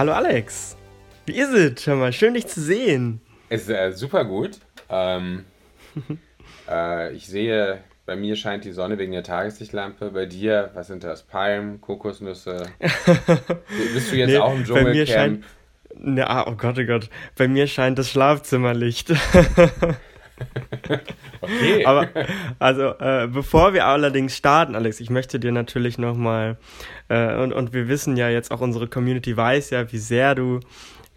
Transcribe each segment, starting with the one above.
Hallo, Alex. Wie ist es? Hör mal, schön dich zu sehen. Es ist äh, super gut. Ähm, äh, ich sehe, bei mir scheint die Sonne wegen der Tageslichtlampe. Bei dir, was sind das? Palmen, Kokosnüsse? Bist du jetzt nee, auch im Dschungelcamp? Bei mir scheint, ah, oh Gott, oh Gott. Bei mir scheint das Schlafzimmerlicht. okay. Aber, also, äh, bevor wir allerdings starten, Alex, ich möchte dir natürlich nochmal, äh, und, und wir wissen ja jetzt auch, unsere Community weiß ja, wie sehr du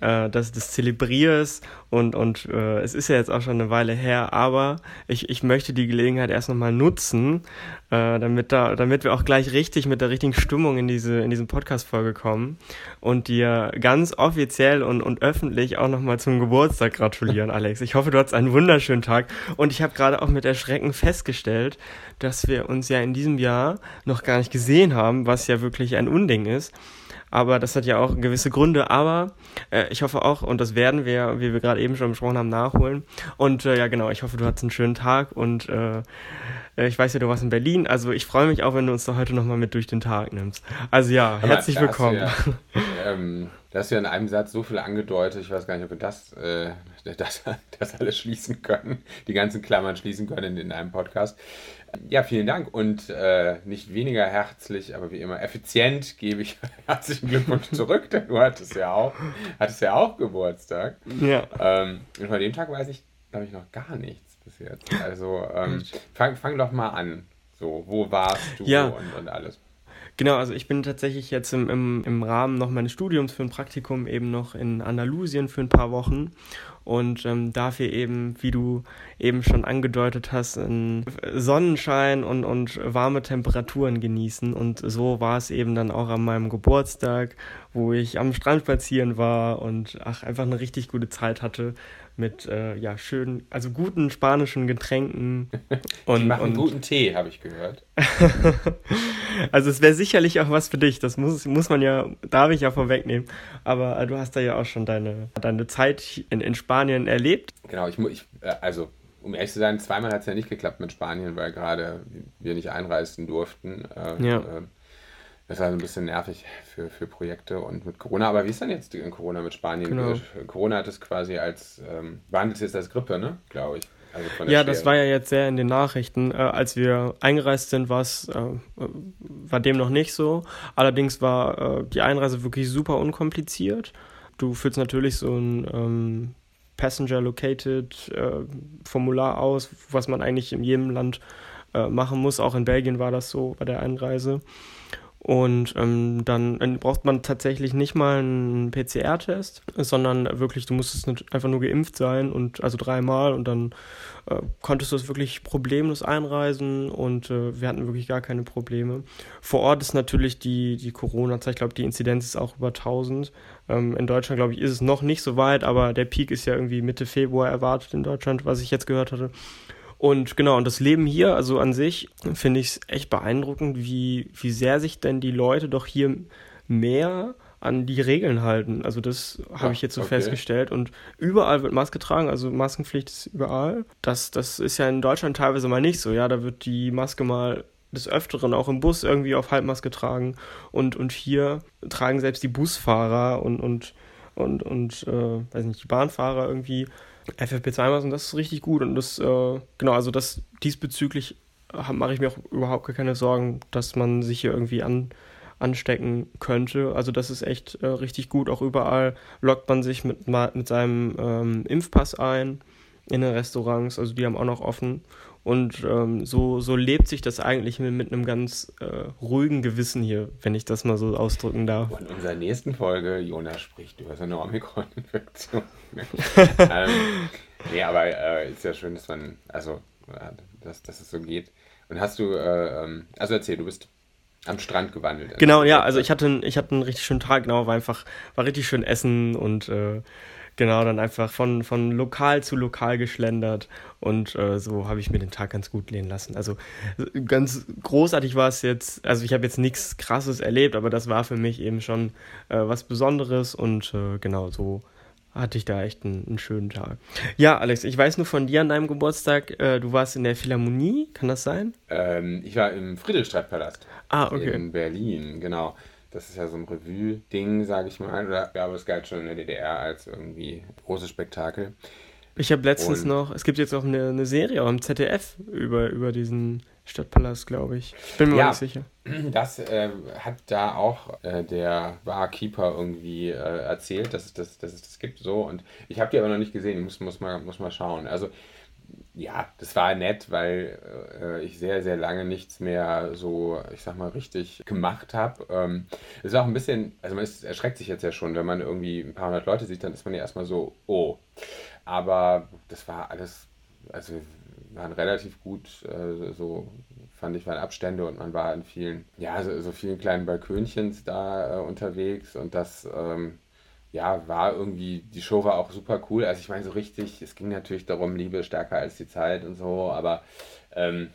äh, dass du das zelebrierst und, und äh, es ist ja jetzt auch schon eine Weile her, aber ich, ich möchte die Gelegenheit erst nochmal nutzen, äh, damit, da, damit wir auch gleich richtig mit der richtigen Stimmung in diese in diesen Podcast-Folge kommen und dir ganz offiziell und, und öffentlich auch nochmal zum Geburtstag gratulieren, Alex. Ich hoffe, du hattest einen wunderschönen Tag und ich habe gerade auch mit Erschrecken festgestellt, dass wir uns ja in diesem Jahr noch gar nicht gesehen haben, was ja wirklich ein Unding ist aber das hat ja auch gewisse Gründe. Aber äh, ich hoffe auch, und das werden wir, wie wir gerade eben schon besprochen haben, nachholen. Und äh, ja, genau, ich hoffe, du hattest einen schönen Tag und äh, äh ich weiß ja, du warst in Berlin. Also ich freue mich auch, wenn du uns da heute nochmal mit durch den Tag nimmst. Also ja, herzlich willkommen. Ja, ähm, da hast du ja in einem Satz so viel angedeutet, ich weiß gar nicht, ob wir das, äh, das, das alles schließen können, die ganzen Klammern schließen können in, in einem Podcast. Ja, vielen Dank und äh, nicht weniger herzlich, aber wie immer effizient gebe ich herzlichen Glückwunsch zurück, denn du hattest ja auch, hattest ja auch Geburtstag. Ja. Ähm, und von dem Tag weiß ich, glaube ich, noch gar nichts bis jetzt. Also ähm, fang, fang doch mal an. So, wo warst du ja. und, und alles. Genau, also ich bin tatsächlich jetzt im, im, im Rahmen noch meines Studiums für ein Praktikum eben noch in Andalusien für ein paar Wochen und ähm, dafür eben, wie du eben schon angedeutet hast, Sonnenschein und, und warme Temperaturen genießen. Und so war es eben dann auch an meinem Geburtstag, wo ich am Strand spazieren war und ach, einfach eine richtig gute Zeit hatte mit äh, ja schönen, also guten spanischen Getränken. Und, machen und, guten Tee, habe ich gehört. also es wäre sicherlich auch was für dich. Das muss, muss man ja, darf ich ja vorwegnehmen. Aber äh, du hast da ja auch schon deine, deine Zeit in, in Spanien erlebt. Genau, ich, ich äh, also um ehrlich zu sein, zweimal hat es ja nicht geklappt mit Spanien, weil gerade wir nicht einreisen durften. Äh, ja. Äh, das war ein bisschen nervig für, für Projekte und mit Corona. Aber wie ist denn jetzt in Corona mit Spanien? Genau. Corona hat es quasi als, ähm, behandelt es jetzt als Grippe, ne? Glaube ich. Also ja, Schwere. das war ja jetzt sehr in den Nachrichten. Äh, als wir eingereist sind, äh, war dem noch nicht so. Allerdings war äh, die Einreise wirklich super unkompliziert. Du füllst natürlich so ein ähm, Passenger Located äh, Formular aus, was man eigentlich in jedem Land äh, machen muss. Auch in Belgien war das so bei der Einreise. Und ähm, dann braucht man tatsächlich nicht mal einen PCR-Test, sondern wirklich, du musstest einfach nur geimpft sein und also dreimal und dann äh, konntest du es wirklich problemlos einreisen und äh, wir hatten wirklich gar keine Probleme. Vor Ort ist natürlich die, die Corona-Zeit, ich glaube, die Inzidenz ist auch über 1000. Ähm, in Deutschland, glaube ich, ist es noch nicht so weit, aber der Peak ist ja irgendwie Mitte Februar erwartet in Deutschland, was ich jetzt gehört hatte. Und genau, und das Leben hier, also an sich, finde ich es echt beeindruckend, wie, wie sehr sich denn die Leute doch hier mehr an die Regeln halten. Also das habe ich jetzt so okay. festgestellt. Und überall wird Maske getragen, also Maskenpflicht ist überall. Das, das ist ja in Deutschland teilweise mal nicht so. Ja, da wird die Maske mal des Öfteren auch im Bus irgendwie auf Halbmaske getragen. Und, und hier tragen selbst die Busfahrer und, und, und, und äh, weiß nicht, die Bahnfahrer irgendwie FFP2 und das ist richtig gut und das, äh, genau, also das diesbezüglich mache ich mir auch überhaupt gar keine Sorgen, dass man sich hier irgendwie an, anstecken könnte. Also das ist echt äh, richtig gut. Auch überall lockt man sich mit, mit seinem ähm, Impfpass ein in den Restaurants, also die haben auch noch offen. Und ähm, so, so lebt sich das eigentlich mit, mit einem ganz äh, ruhigen Gewissen hier, wenn ich das mal so ausdrücken darf. Und in unserer nächsten Folge, Jonas spricht über seine Omikron-Infektion. ähm, nee, aber äh, ist ja schön, dass man, also, äh, dass, dass es so geht. Und hast du, äh, ähm, also erzähl, du bist am Strand gewandelt. Genau, ja, also ich hatte, ich hatte einen richtig schönen Tag, genau, war einfach, war richtig schön essen und äh, genau, dann einfach von, von lokal zu lokal geschlendert und äh, so habe ich mir den Tag ganz gut lehnen lassen. Also ganz großartig war es jetzt, also ich habe jetzt nichts Krasses erlebt, aber das war für mich eben schon äh, was Besonderes und äh, genau so hatte ich da echt einen, einen, schönen Tag. Ja, Alex, ich weiß nur von dir an deinem Geburtstag, äh, du warst in der Philharmonie, kann das sein? Ähm, ich war im Friedrichstadtpalast. Ah, okay. In Berlin, genau. Das ist ja so ein Revue-Ding, sage ich mal. Oder, aber es galt schon in der DDR als irgendwie großes Spektakel. Ich habe letztens und noch, es gibt jetzt auch eine, eine Serie auch im ZDF über, über diesen Stadtpalast, glaube ich. Ich bin mir ja, nicht sicher. Das äh, hat da auch äh, der Barkeeper irgendwie äh, erzählt, dass es, das, dass es das gibt so. Und ich habe die aber noch nicht gesehen, ich muss, muss, mal, muss mal schauen. Also ja, das war nett, weil äh, ich sehr, sehr lange nichts mehr so, ich sag mal, richtig gemacht habe. Ähm, ist auch ein bisschen, also man ist, erschreckt sich jetzt ja schon, wenn man irgendwie ein paar hundert Leute sieht, dann ist man ja erstmal so, oh. Aber das war alles, also waren relativ gut, äh, so fand ich, waren Abstände und man war in vielen, ja, so, so vielen kleinen Balkönchens da äh, unterwegs und das, ähm, ja, war irgendwie, die Show war auch super cool. Also ich meine, so richtig, es ging natürlich darum, Liebe stärker als die Zeit und so, aber ähm,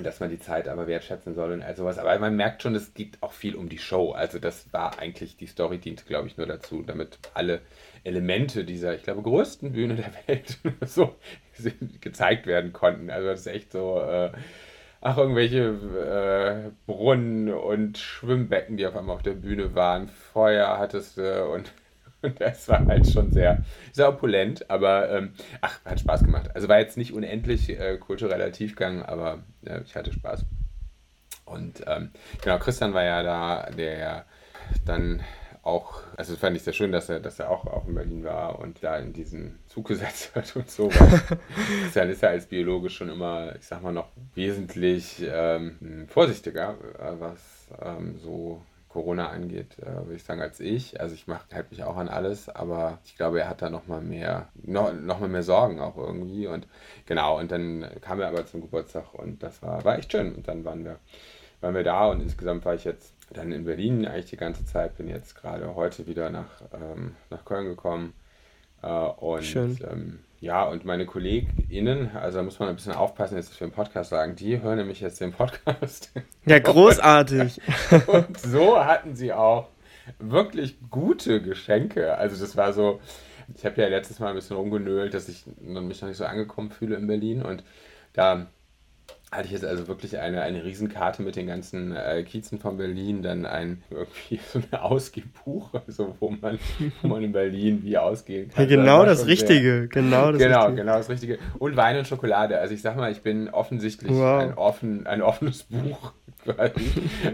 dass man die Zeit aber wertschätzen soll und all sowas. Aber man merkt schon, es geht auch viel um die Show. Also das war eigentlich, die Story diente, glaube ich, nur dazu, damit alle Elemente dieser, ich glaube, größten Bühne der Welt so gezeigt werden konnten. Also das ist echt so, äh, ach, irgendwelche äh, Brunnen und Schwimmbecken, die auf einmal auf der Bühne waren. Feuer hattest du und und das war halt schon sehr, sehr opulent, aber ähm, ach, hat Spaß gemacht. Also war jetzt nicht unendlich äh, kultureller Tiefgang, aber äh, ich hatte Spaß. Und ähm, genau, Christian war ja da, der dann auch, also fand ich sehr schön, dass er, dass er auch, auch in Berlin war und da in diesen Zug gesetzt hat und so. Christian ist ja als Biologe schon immer, ich sag mal, noch wesentlich ähm, vorsichtiger, äh, was ähm, so Corona angeht, äh, würde ich sagen, als ich. Also ich mache halt mich auch an alles, aber ich glaube, er hat da noch mal mehr, noch, noch mal mehr Sorgen auch irgendwie. Und genau, und dann kam er aber zum Geburtstag und das war, war echt schön. Und dann waren wir, waren wir da und insgesamt war ich jetzt dann in Berlin eigentlich die ganze Zeit, bin jetzt gerade heute wieder nach, ähm, nach Köln gekommen. Äh, und schön. Ähm, ja, und meine KollegInnen, also da muss man ein bisschen aufpassen, jetzt, was wir im Podcast sagen, die hören nämlich jetzt den Podcast. Ja, großartig. und, und so hatten sie auch wirklich gute Geschenke. Also das war so, ich habe ja letztes Mal ein bisschen rumgenölt, dass ich mich noch nicht so angekommen fühle in Berlin und da hatte ich jetzt also wirklich eine, eine Riesenkarte mit den ganzen äh, Kiezen von Berlin, dann ein irgendwie so ein Ausgehbuch, also wo man, wo man in Berlin wie ausgehen kann. Ja, genau das Richtige, sehr, genau das genau, Richtige. Genau, das Richtige. Und Wein und Schokolade. Also ich sag mal, ich bin offensichtlich wow. ein, offen, ein offenes Buch quasi.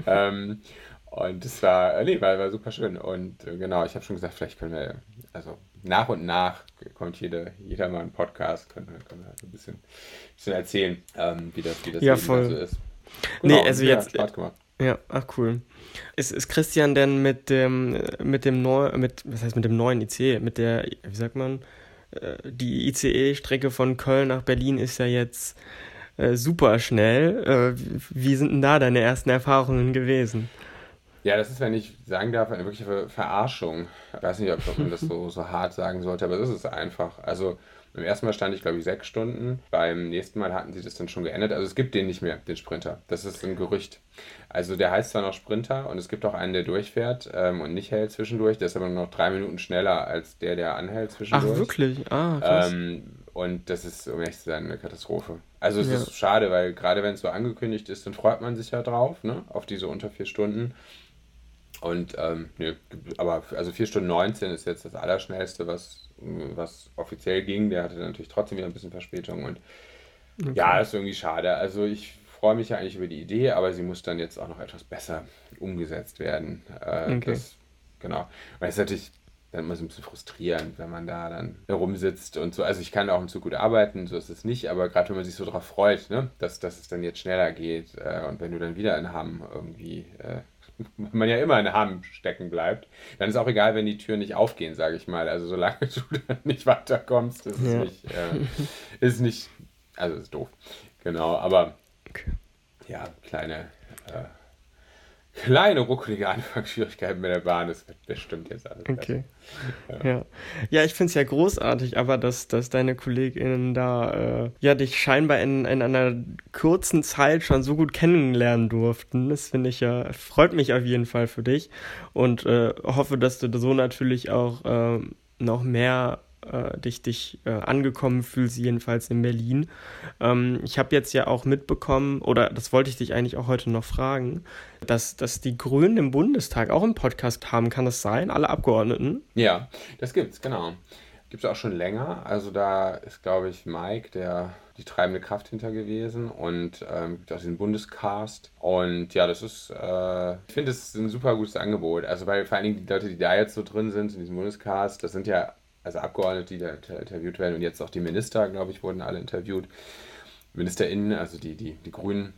ähm, und es war, nee, war, war super schön. Und äh, genau, ich habe schon gesagt, vielleicht können wir, also nach und nach kommt jeder, jeder mal ein Podcast, können, können halt ein bisschen, bisschen erzählen, ähm, wie das, wie das ja, voll. so ist. Genau, nee, also jetzt. Spaß gemacht. Ja, ach cool. Ist, ist Christian denn mit dem, mit dem neuen, mit, was heißt mit dem neuen ICE, mit der, wie sagt man, äh, die ICE-Strecke von Köln nach Berlin ist ja jetzt äh, super schnell. Äh, wie sind denn da deine ersten Erfahrungen gewesen? Ja, das ist, wenn ich sagen darf, eine wirkliche Verarschung. Ich weiß nicht, ob man das so, so hart sagen sollte, aber es ist einfach. Also beim ersten Mal stand ich, glaube ich, sechs Stunden. Beim nächsten Mal hatten sie das dann schon geändert. Also es gibt den nicht mehr, den Sprinter. Das ist ein Gerücht. Also der heißt zwar noch Sprinter und es gibt auch einen, der durchfährt ähm, und nicht hält zwischendurch. Der ist aber nur noch drei Minuten schneller als der, der anhält zwischendurch. Ach, wirklich? Ah, krass. Ähm, und das ist, um ehrlich zu sein, eine Katastrophe. Also es ja. ist schade, weil gerade wenn es so angekündigt ist, dann freut man sich ja drauf, ne? Auf diese unter vier Stunden. Und ähm, nö, aber also 4 Stunden 19 ist jetzt das Allerschnellste, was, was offiziell ging. Der hatte natürlich trotzdem wieder ein bisschen Verspätung und okay. ja, ist irgendwie schade. Also ich freue mich ja eigentlich über die Idee, aber sie muss dann jetzt auch noch etwas besser umgesetzt werden. Äh, okay. Das, genau. Weil es natürlich dann immer so ein bisschen frustrierend, wenn man da dann herumsitzt und so. Also ich kann auch im Zug gut arbeiten, so ist es nicht, aber gerade wenn man sich so darauf freut, ne, dass, dass es dann jetzt schneller geht äh, und wenn du dann wieder in Hamm irgendwie äh, man ja immer in Hamm stecken bleibt, dann ist auch egal, wenn die Türen nicht aufgehen, sage ich mal. Also solange du dann nicht weiterkommst, ist ja. es nicht, äh, ist nicht, also ist doof. Genau, aber okay. ja, kleine äh, kleine ruckelige Anfangsschwierigkeiten mit der Bahn. Das wird bestimmt jetzt alles. Okay. Ja. ja. ja. ich finde es ja großartig, aber dass, dass deine KollegInnen da äh, ja dich scheinbar in, in einer kurzen Zeit schon so gut kennenlernen durften. Das finde ich ja, freut mich auf jeden Fall für dich und äh, hoffe, dass du so natürlich auch äh, noch mehr äh, dich, dich äh, angekommen fühlst, jedenfalls in Berlin. Ähm, ich habe jetzt ja auch mitbekommen, oder das wollte ich dich eigentlich auch heute noch fragen, dass, dass die Grünen im Bundestag auch einen Podcast haben. Kann das sein? Alle Abgeordneten? Ja, das gibt's, genau. Gibt es auch schon länger. Also da ist, glaube ich, Mike, der die treibende Kraft hinter gewesen und ähm, gibt auch diesen Bundescast. Und ja, das ist, äh, ich finde, das ist ein super gutes Angebot. Also weil vor allen Dingen die Leute, die da jetzt so drin sind in diesem Bundescast, das sind ja also Abgeordnete, die da interviewt werden und jetzt auch die Minister, glaube ich, wurden alle interviewt. MinisterInnen, also die, die, die Grünen.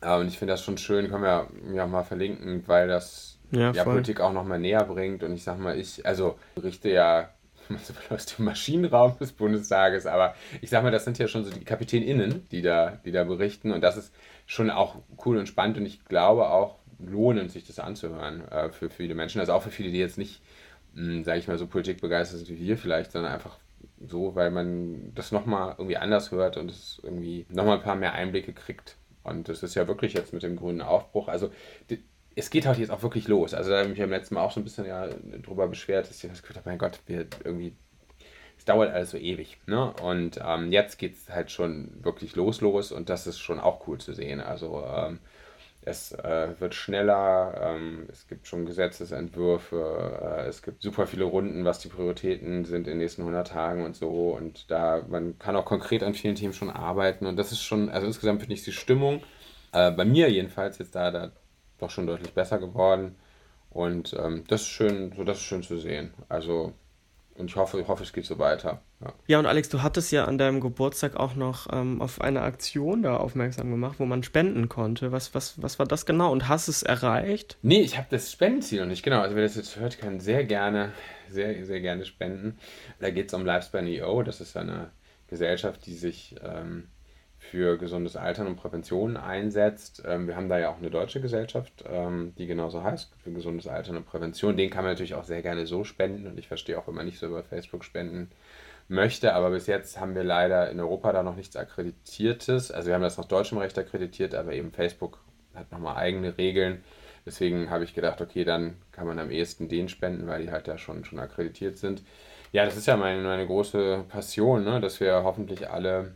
Und ich finde das schon schön, können wir ja mal verlinken, weil das ja, ja Politik auch nochmal näher bringt. Und ich sag mal, ich, also richte ja aus dem Maschinenraum des Bundestages, aber ich sag mal, das sind ja schon so die KapitänInnen, die da, die da berichten und das ist schon auch cool und spannend und ich glaube auch lohnend, sich das anzuhören äh, für viele Menschen, also auch für viele, die jetzt nicht, sage ich mal, so politikbegeistert sind wie wir vielleicht, sondern einfach so, weil man das nochmal irgendwie anders hört und es irgendwie nochmal ein paar mehr Einblicke kriegt. Und das ist ja wirklich jetzt mit dem grünen Aufbruch, also die, es geht halt jetzt auch wirklich los. Also da habe ich mich beim letzten Mal auch so ein bisschen ja drüber beschwert, dass ich das Gefühl habe, mein Gott, wir irgendwie, es dauert alles so ewig. Ne? Und ähm, jetzt geht es halt schon wirklich los, los und das ist schon auch cool zu sehen. Also ähm, es äh, wird schneller, ähm, es gibt schon Gesetzesentwürfe, äh, es gibt super viele Runden, was die Prioritäten sind in den nächsten 100 Tagen und so. Und da, man kann auch konkret an vielen Themen schon arbeiten. Und das ist schon, also insgesamt finde ich die Stimmung, äh, bei mir jedenfalls jetzt da, da doch schon deutlich besser geworden. Und ähm, das ist schön, so das ist schön zu sehen. Also, und ich hoffe, ich hoffe, es geht so weiter. Ja. ja, und Alex, du hattest ja an deinem Geburtstag auch noch ähm, auf eine Aktion da aufmerksam gemacht, wo man spenden konnte. Was, was, was war das genau? Und hast es erreicht? Nee, ich habe das Spendenziel noch nicht, genau. Also wer das jetzt hört, kann sehr gerne, sehr, sehr gerne spenden. Da geht es um Lifespan.io. Das ist eine Gesellschaft, die sich ähm, für gesundes Altern und Prävention einsetzt. Ähm, wir haben da ja auch eine deutsche Gesellschaft, ähm, die genauso heißt, für gesundes Altern und Prävention. Den kann man natürlich auch sehr gerne so spenden und ich verstehe auch, wenn man nicht so über Facebook spenden möchte, aber bis jetzt haben wir leider in Europa da noch nichts Akkreditiertes. Also wir haben das nach deutschem Recht akkreditiert, aber eben Facebook hat nochmal eigene Regeln. Deswegen habe ich gedacht, okay, dann kann man am ehesten den spenden, weil die halt da schon, schon akkreditiert sind. Ja, das ist ja meine, meine große Passion, ne? dass wir hoffentlich alle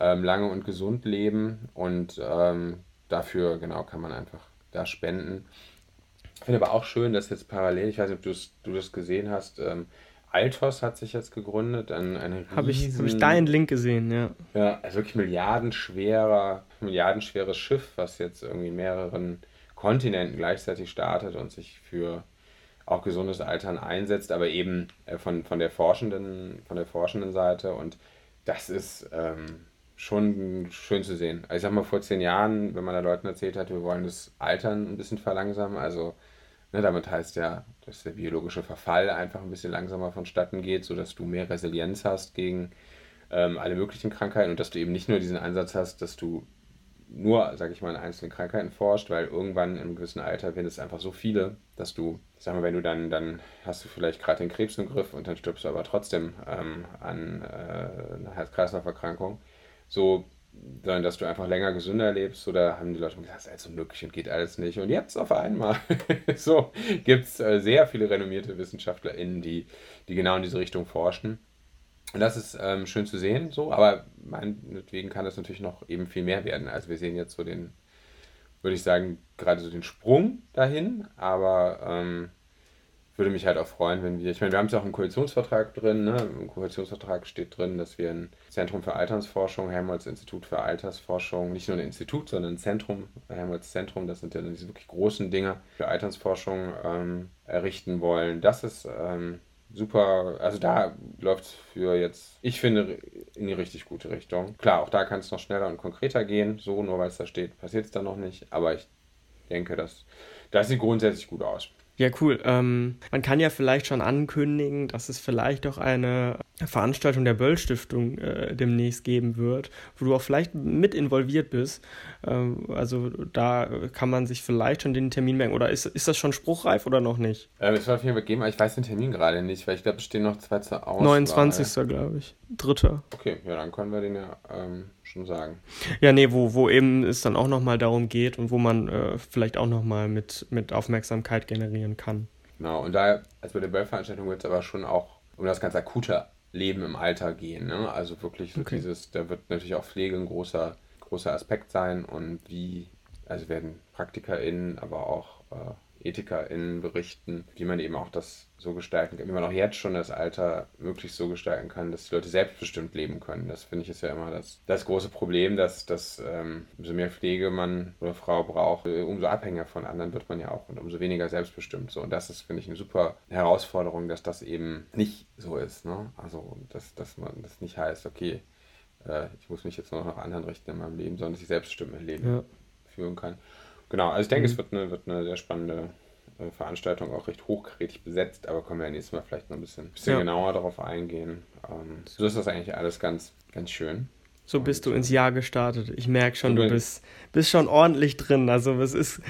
ähm, lange und gesund leben und ähm, dafür, genau, kann man einfach da spenden. Ich finde aber auch schön, dass jetzt parallel, ich weiß nicht, ob du das gesehen hast, ähm, Altos hat sich jetzt gegründet. Ein, eine Habe ich, hab ich da einen Link gesehen, ja. Ja, also wirklich milliardenschwerer, milliardenschweres Schiff, was jetzt irgendwie mehreren Kontinenten gleichzeitig startet und sich für auch gesundes Altern einsetzt, aber eben äh, von, von, der forschenden, von der forschenden Seite. Und das ist ähm, schon schön zu sehen. Also ich sag mal, vor zehn Jahren, wenn man da Leuten erzählt hat, wir wollen das Altern ein bisschen verlangsamen, also ne, damit heißt ja, dass der biologische Verfall einfach ein bisschen langsamer vonstatten geht, sodass du mehr Resilienz hast gegen ähm, alle möglichen Krankheiten und dass du eben nicht nur diesen Ansatz hast, dass du nur, sag ich mal, in einzelnen Krankheiten forscht, weil irgendwann im gewissen Alter werden es einfach so viele, dass du, sag mal, wenn du dann, dann hast du vielleicht gerade den Krebs im Griff und dann stirbst du aber trotzdem ähm, an äh, einer Herz-Kreislauf-Erkrankung so, sondern dass du einfach länger gesünder lebst. Oder haben die Leute gesagt, das ist alles unmöglich und geht alles nicht. Und jetzt auf einmal, so, gibt es äh, sehr viele renommierte WissenschaftlerInnen, die, die genau in diese Richtung forschen. Und das ist ähm, schön zu sehen, so, aber meinetwegen kann das natürlich noch eben viel mehr werden. Also wir sehen jetzt so den, würde ich sagen, gerade so den Sprung dahin, aber ähm, würde mich halt auch freuen, wenn wir, ich meine, wir haben es auch im Koalitionsvertrag drin, ne? im Koalitionsvertrag steht drin, dass wir ein Zentrum für Altersforschung, Helmholtz Institut für Altersforschung, nicht nur ein Institut, sondern ein Zentrum, Helmholtz Zentrum, das sind ja diese wirklich großen Dinge für Altersforschung ähm, errichten wollen. Das ist ähm, super, also da läuft es für jetzt, ich finde, in die richtig gute Richtung. Klar, auch da kann es noch schneller und konkreter gehen, so nur weil es da steht, passiert es dann noch nicht, aber ich denke, dass das sieht grundsätzlich gut aus. Ja, cool. Ähm, man kann ja vielleicht schon ankündigen, dass es vielleicht auch eine Veranstaltung der Böll-Stiftung äh, demnächst geben wird, wo du auch vielleicht mit involviert bist. Ähm, also da kann man sich vielleicht schon den Termin merken. Oder ist, ist das schon spruchreif oder noch nicht? Ähm, es soll auf jeden Fall geben, aber ich weiß den Termin gerade nicht, weil ich glaube, es stehen noch zwei zur Auswahl. 29. glaube ich. Dritter. Okay, ja, dann können wir den ja ähm, schon sagen. Ja, nee, wo, wo eben es dann auch nochmal darum geht und wo man äh, vielleicht auch nochmal mit, mit Aufmerksamkeit generieren kann. Genau, und da, also bei der Böll-Veranstaltung wird es aber schon auch um das ganz akute Leben im Alter gehen. Ne? Also wirklich so okay. dieses, da wird natürlich auch Pflege ein großer, großer Aspekt sein und wie, also werden PraktikerInnen, aber auch äh, EthikerInnen berichten, wie man eben auch das so gestalten kann, wie man auch jetzt schon das Alter möglichst so gestalten kann, dass die Leute selbstbestimmt leben können. Das finde ich ist ja immer das, das große Problem, dass, dass ähm, umso mehr Pflege man oder Frau braucht, äh, umso abhängiger von anderen wird man ja auch und umso weniger selbstbestimmt. So, und das ist, finde ich, eine super Herausforderung, dass das eben nicht so ist. Ne? Also, dass, dass man das nicht heißt, okay, äh, ich muss mich jetzt nur noch nach anderen richten in meinem Leben, sondern dass ich selbstbestimmt mein Leben ja. führen kann. Genau, also ich denke, mhm. es wird eine, wird eine sehr spannende äh, Veranstaltung, auch recht hochkarätig besetzt, aber können wir ja nächstes Mal vielleicht noch ein bisschen, bisschen ja. genauer darauf eingehen. Ähm, so ist das eigentlich alles ganz, ganz schön. So bist du ins Jahr gestartet. Ich merke schon, du bist, bist schon ordentlich drin. Also es ist,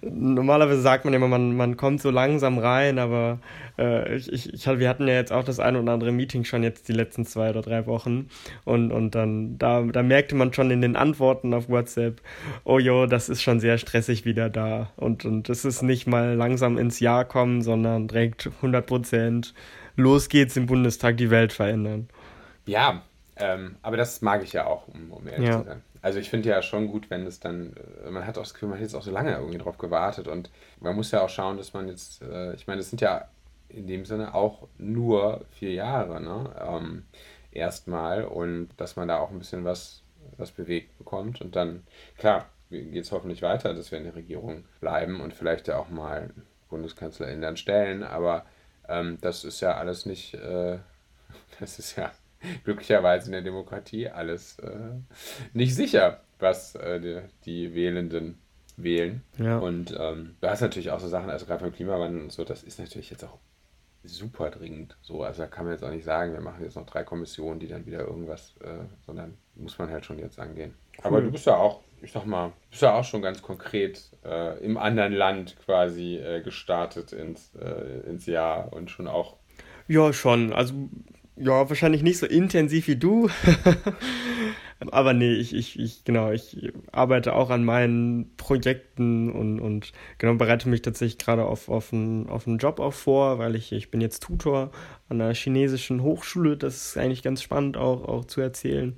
normalerweise sagt man immer, man, man kommt so langsam rein, aber äh, ich, ich, wir hatten ja jetzt auch das ein oder andere Meeting schon jetzt die letzten zwei oder drei Wochen. Und, und dann, da, da merkte man schon in den Antworten auf WhatsApp, oh jo, das ist schon sehr stressig wieder da. Und, und es ist nicht mal langsam ins Jahr kommen, sondern direkt 100 Prozent. Los geht's im Bundestag die Welt verändern. Ja, ähm, aber das mag ich ja auch, um, um ehrlich ja. zu sein. Also ich finde ja schon gut, wenn es dann, äh, man hat auch das Gefühl, man hat jetzt auch so lange irgendwie drauf gewartet und man muss ja auch schauen, dass man jetzt, äh, ich meine, es sind ja in dem Sinne auch nur vier Jahre, ne? Ähm, erstmal und dass man da auch ein bisschen was, was bewegt bekommt und dann, klar, geht es hoffentlich weiter, dass wir in der Regierung bleiben und vielleicht ja auch mal Bundeskanzlerin dann stellen, aber ähm, das ist ja alles nicht, äh, das ist ja glücklicherweise in der Demokratie alles äh, nicht sicher, was äh, die, die, Wählenden wählen. Ja. Und ähm, du hast natürlich auch so Sachen, also gerade beim Klimawandel und so, das ist natürlich jetzt auch super dringend. So, also da kann man jetzt auch nicht sagen, wir machen jetzt noch drei Kommissionen, die dann wieder irgendwas, äh, sondern muss man halt schon jetzt angehen. Cool. Aber du bist ja auch, ich sag mal, bist ja auch schon ganz konkret äh, im anderen Land quasi äh, gestartet ins, äh, ins Jahr und schon auch. Ja, schon. Also ja, wahrscheinlich nicht so intensiv wie du. Aber nee, ich, ich, ich, genau, ich arbeite auch an meinen Projekten und, und genau, bereite mich tatsächlich gerade auf, auf, einen, auf einen Job auch vor, weil ich, ich bin jetzt Tutor an einer chinesischen Hochschule. Das ist eigentlich ganz spannend auch, auch zu erzählen.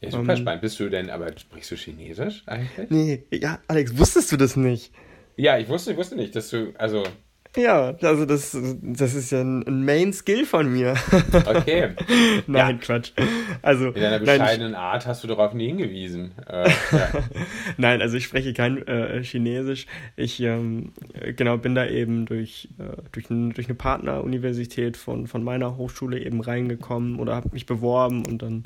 Ja, super ähm, spannend. Bist du denn, aber sprichst du Chinesisch eigentlich? Nee, ja, Alex, wusstest du das nicht? Ja, ich wusste, ich wusste nicht, dass du, also ja, also das, das ist ja ein Main-Skill von mir. Okay. nein, ja. Quatsch. Also, In deiner bescheidenen nein, Art hast du darauf nie hingewiesen. Äh, ja. nein, also ich spreche kein äh, Chinesisch. Ich ähm, genau bin da eben durch, äh, durch, ein, durch eine Partneruniversität von, von meiner Hochschule eben reingekommen oder habe mich beworben und dann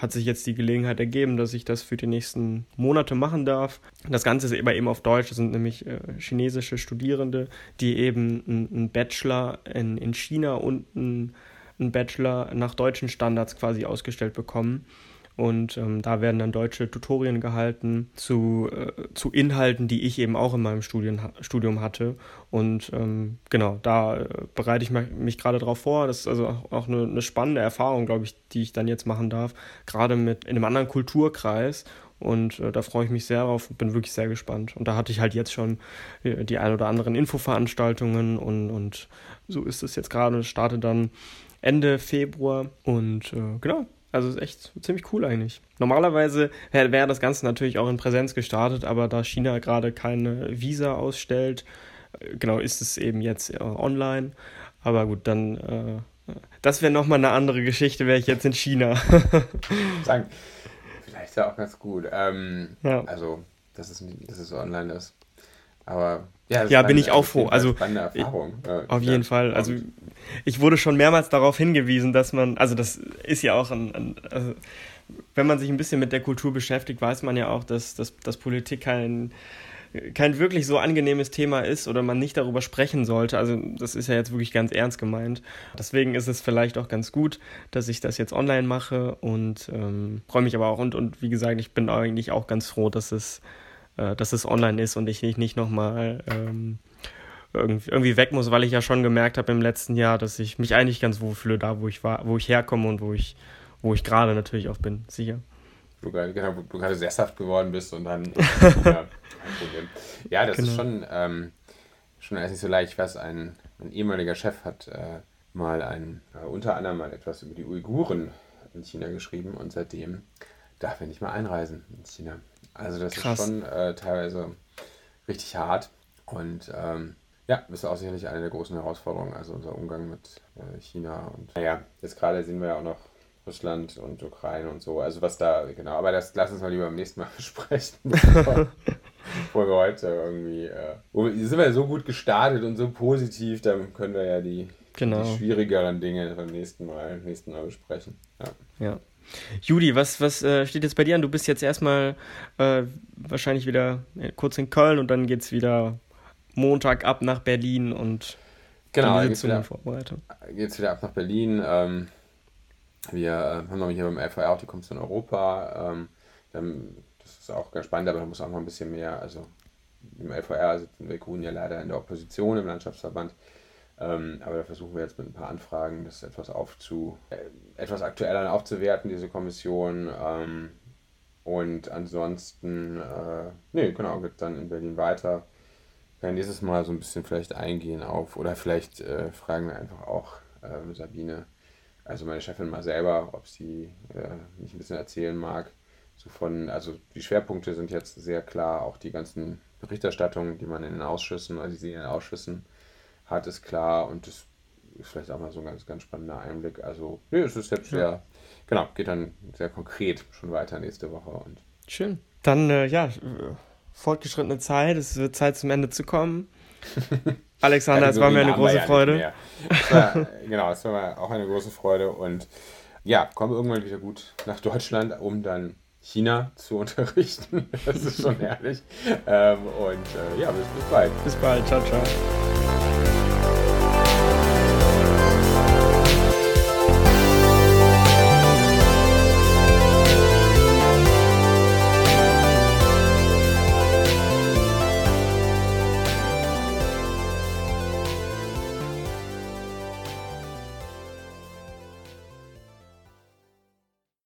hat sich jetzt die Gelegenheit ergeben, dass ich das für die nächsten Monate machen darf. Das Ganze ist aber eben auf Deutsch. Das sind nämlich äh, chinesische Studierende, die eben einen Bachelor in, in China und einen Bachelor nach deutschen Standards quasi ausgestellt bekommen. Und ähm, da werden dann deutsche Tutorien gehalten zu, äh, zu Inhalten, die ich eben auch in meinem Studien, Studium hatte. Und ähm, genau, da äh, bereite ich mich gerade drauf vor. Das ist also auch eine, eine spannende Erfahrung, glaube ich, die ich dann jetzt machen darf. Gerade mit in einem anderen Kulturkreis. Und äh, da freue ich mich sehr drauf und bin wirklich sehr gespannt. Und da hatte ich halt jetzt schon äh, die ein oder anderen Infoveranstaltungen und, und so ist es jetzt gerade. Startet dann Ende Februar. Und äh, genau, also ist echt ziemlich cool eigentlich. Normalerweise wäre wär das Ganze natürlich auch in Präsenz gestartet, aber da China gerade keine Visa ausstellt, äh, genau ist es eben jetzt äh, online. Aber gut, dann äh, das wäre nochmal eine andere Geschichte, wäre ich jetzt in China. Sagen, vielleicht ist ja auch ganz gut. Ähm, ja. Also, dass es, dass es online ist. Aber ja, ja bin ich auch froh. Also Erfahrung. Ja, auf jeden Fall. Also ich wurde schon mehrmals darauf hingewiesen, dass man, also das ist ja auch ein, ein also, wenn man sich ein bisschen mit der Kultur beschäftigt, weiß man ja auch, dass, dass, dass Politik kein kein wirklich so angenehmes Thema ist oder man nicht darüber sprechen sollte. Also das ist ja jetzt wirklich ganz ernst gemeint. Deswegen ist es vielleicht auch ganz gut, dass ich das jetzt online mache und ähm, freue mich aber auch und, und wie gesagt, ich bin eigentlich auch ganz froh, dass es äh, dass es online ist und ich nicht, nicht nochmal ähm, irgendwie, irgendwie weg muss, weil ich ja schon gemerkt habe im letzten Jahr, dass ich mich eigentlich ganz wohl fühle, da wo ich war, wo ich herkomme und wo ich, wo ich gerade natürlich auch bin, sicher. Du, genau, du gerade sesshaft geworden bist und dann ja, ja, das genau. ist schon, ähm, schon alles nicht so leicht. Ich weiß, ein, ein ehemaliger Chef hat, äh, mal ein, äh, unter anderem mal etwas über die Uiguren in China geschrieben und seitdem darf er nicht mehr einreisen in China. Also das Krass. ist schon äh, teilweise richtig hart und ähm, ja, das ist auch sicherlich eine der großen Herausforderungen, also unser Umgang mit äh, China und naja, jetzt gerade sehen wir ja auch noch Russland und Ukraine und so, also was da, genau, aber das lass uns mal lieber beim nächsten Mal besprechen, bevor, bevor wir heute irgendwie, äh, sind wir so gut gestartet und so positiv, dann können wir ja die, genau. die schwierigeren Dinge beim nächsten Mal, nächsten Mal besprechen. Ja. ja. Judy, was, was äh, steht jetzt bei dir an? Du bist jetzt erstmal äh, wahrscheinlich wieder äh, kurz in Köln und dann geht es wieder Montag ab nach Berlin und genau, dann geht's wieder, Vorbereitung. Geht's wieder ab nach Berlin. Ähm, wir äh, haben noch hier beim LVR auch die Kommission Europa. Ähm, dann, das ist auch ganz spannend, aber da muss auch noch ein bisschen mehr. Also im LVR sitzen wir Grünen ja leider in der Opposition im Landschaftsverband. Ähm, aber da versuchen wir jetzt mit ein paar Anfragen, das etwas aufzu, äh, etwas aktueller aufzuwerten, diese Kommission. Ähm, und ansonsten, äh, nee, genau, geht dann in Berlin weiter. Wir nächstes Mal so ein bisschen vielleicht eingehen auf, oder vielleicht äh, fragen wir einfach auch äh, Sabine, also meine Chefin mal selber, ob sie äh, mich ein bisschen erzählen mag. So von, also die Schwerpunkte sind jetzt sehr klar, auch die ganzen Berichterstattungen, die man in den Ausschüssen, also die sie in den Ausschüssen hat, ist klar und das ist vielleicht auch mal so ein ganz, ganz spannender Einblick. Also, nee, es ist jetzt ja. sehr, genau, geht dann sehr konkret schon weiter nächste Woche. Und Schön. Dann, äh, ja, fortgeschrittene Zeit, es wird Zeit zum Ende zu kommen. Alexander, es war mir eine große Freude. War, genau, es war auch eine große Freude und ja, kommen irgendwann wieder gut nach Deutschland, um dann China zu unterrichten. Das ist schon herrlich. Ähm, und äh, ja, bis, bis bald. Bis bald. Ciao, ciao.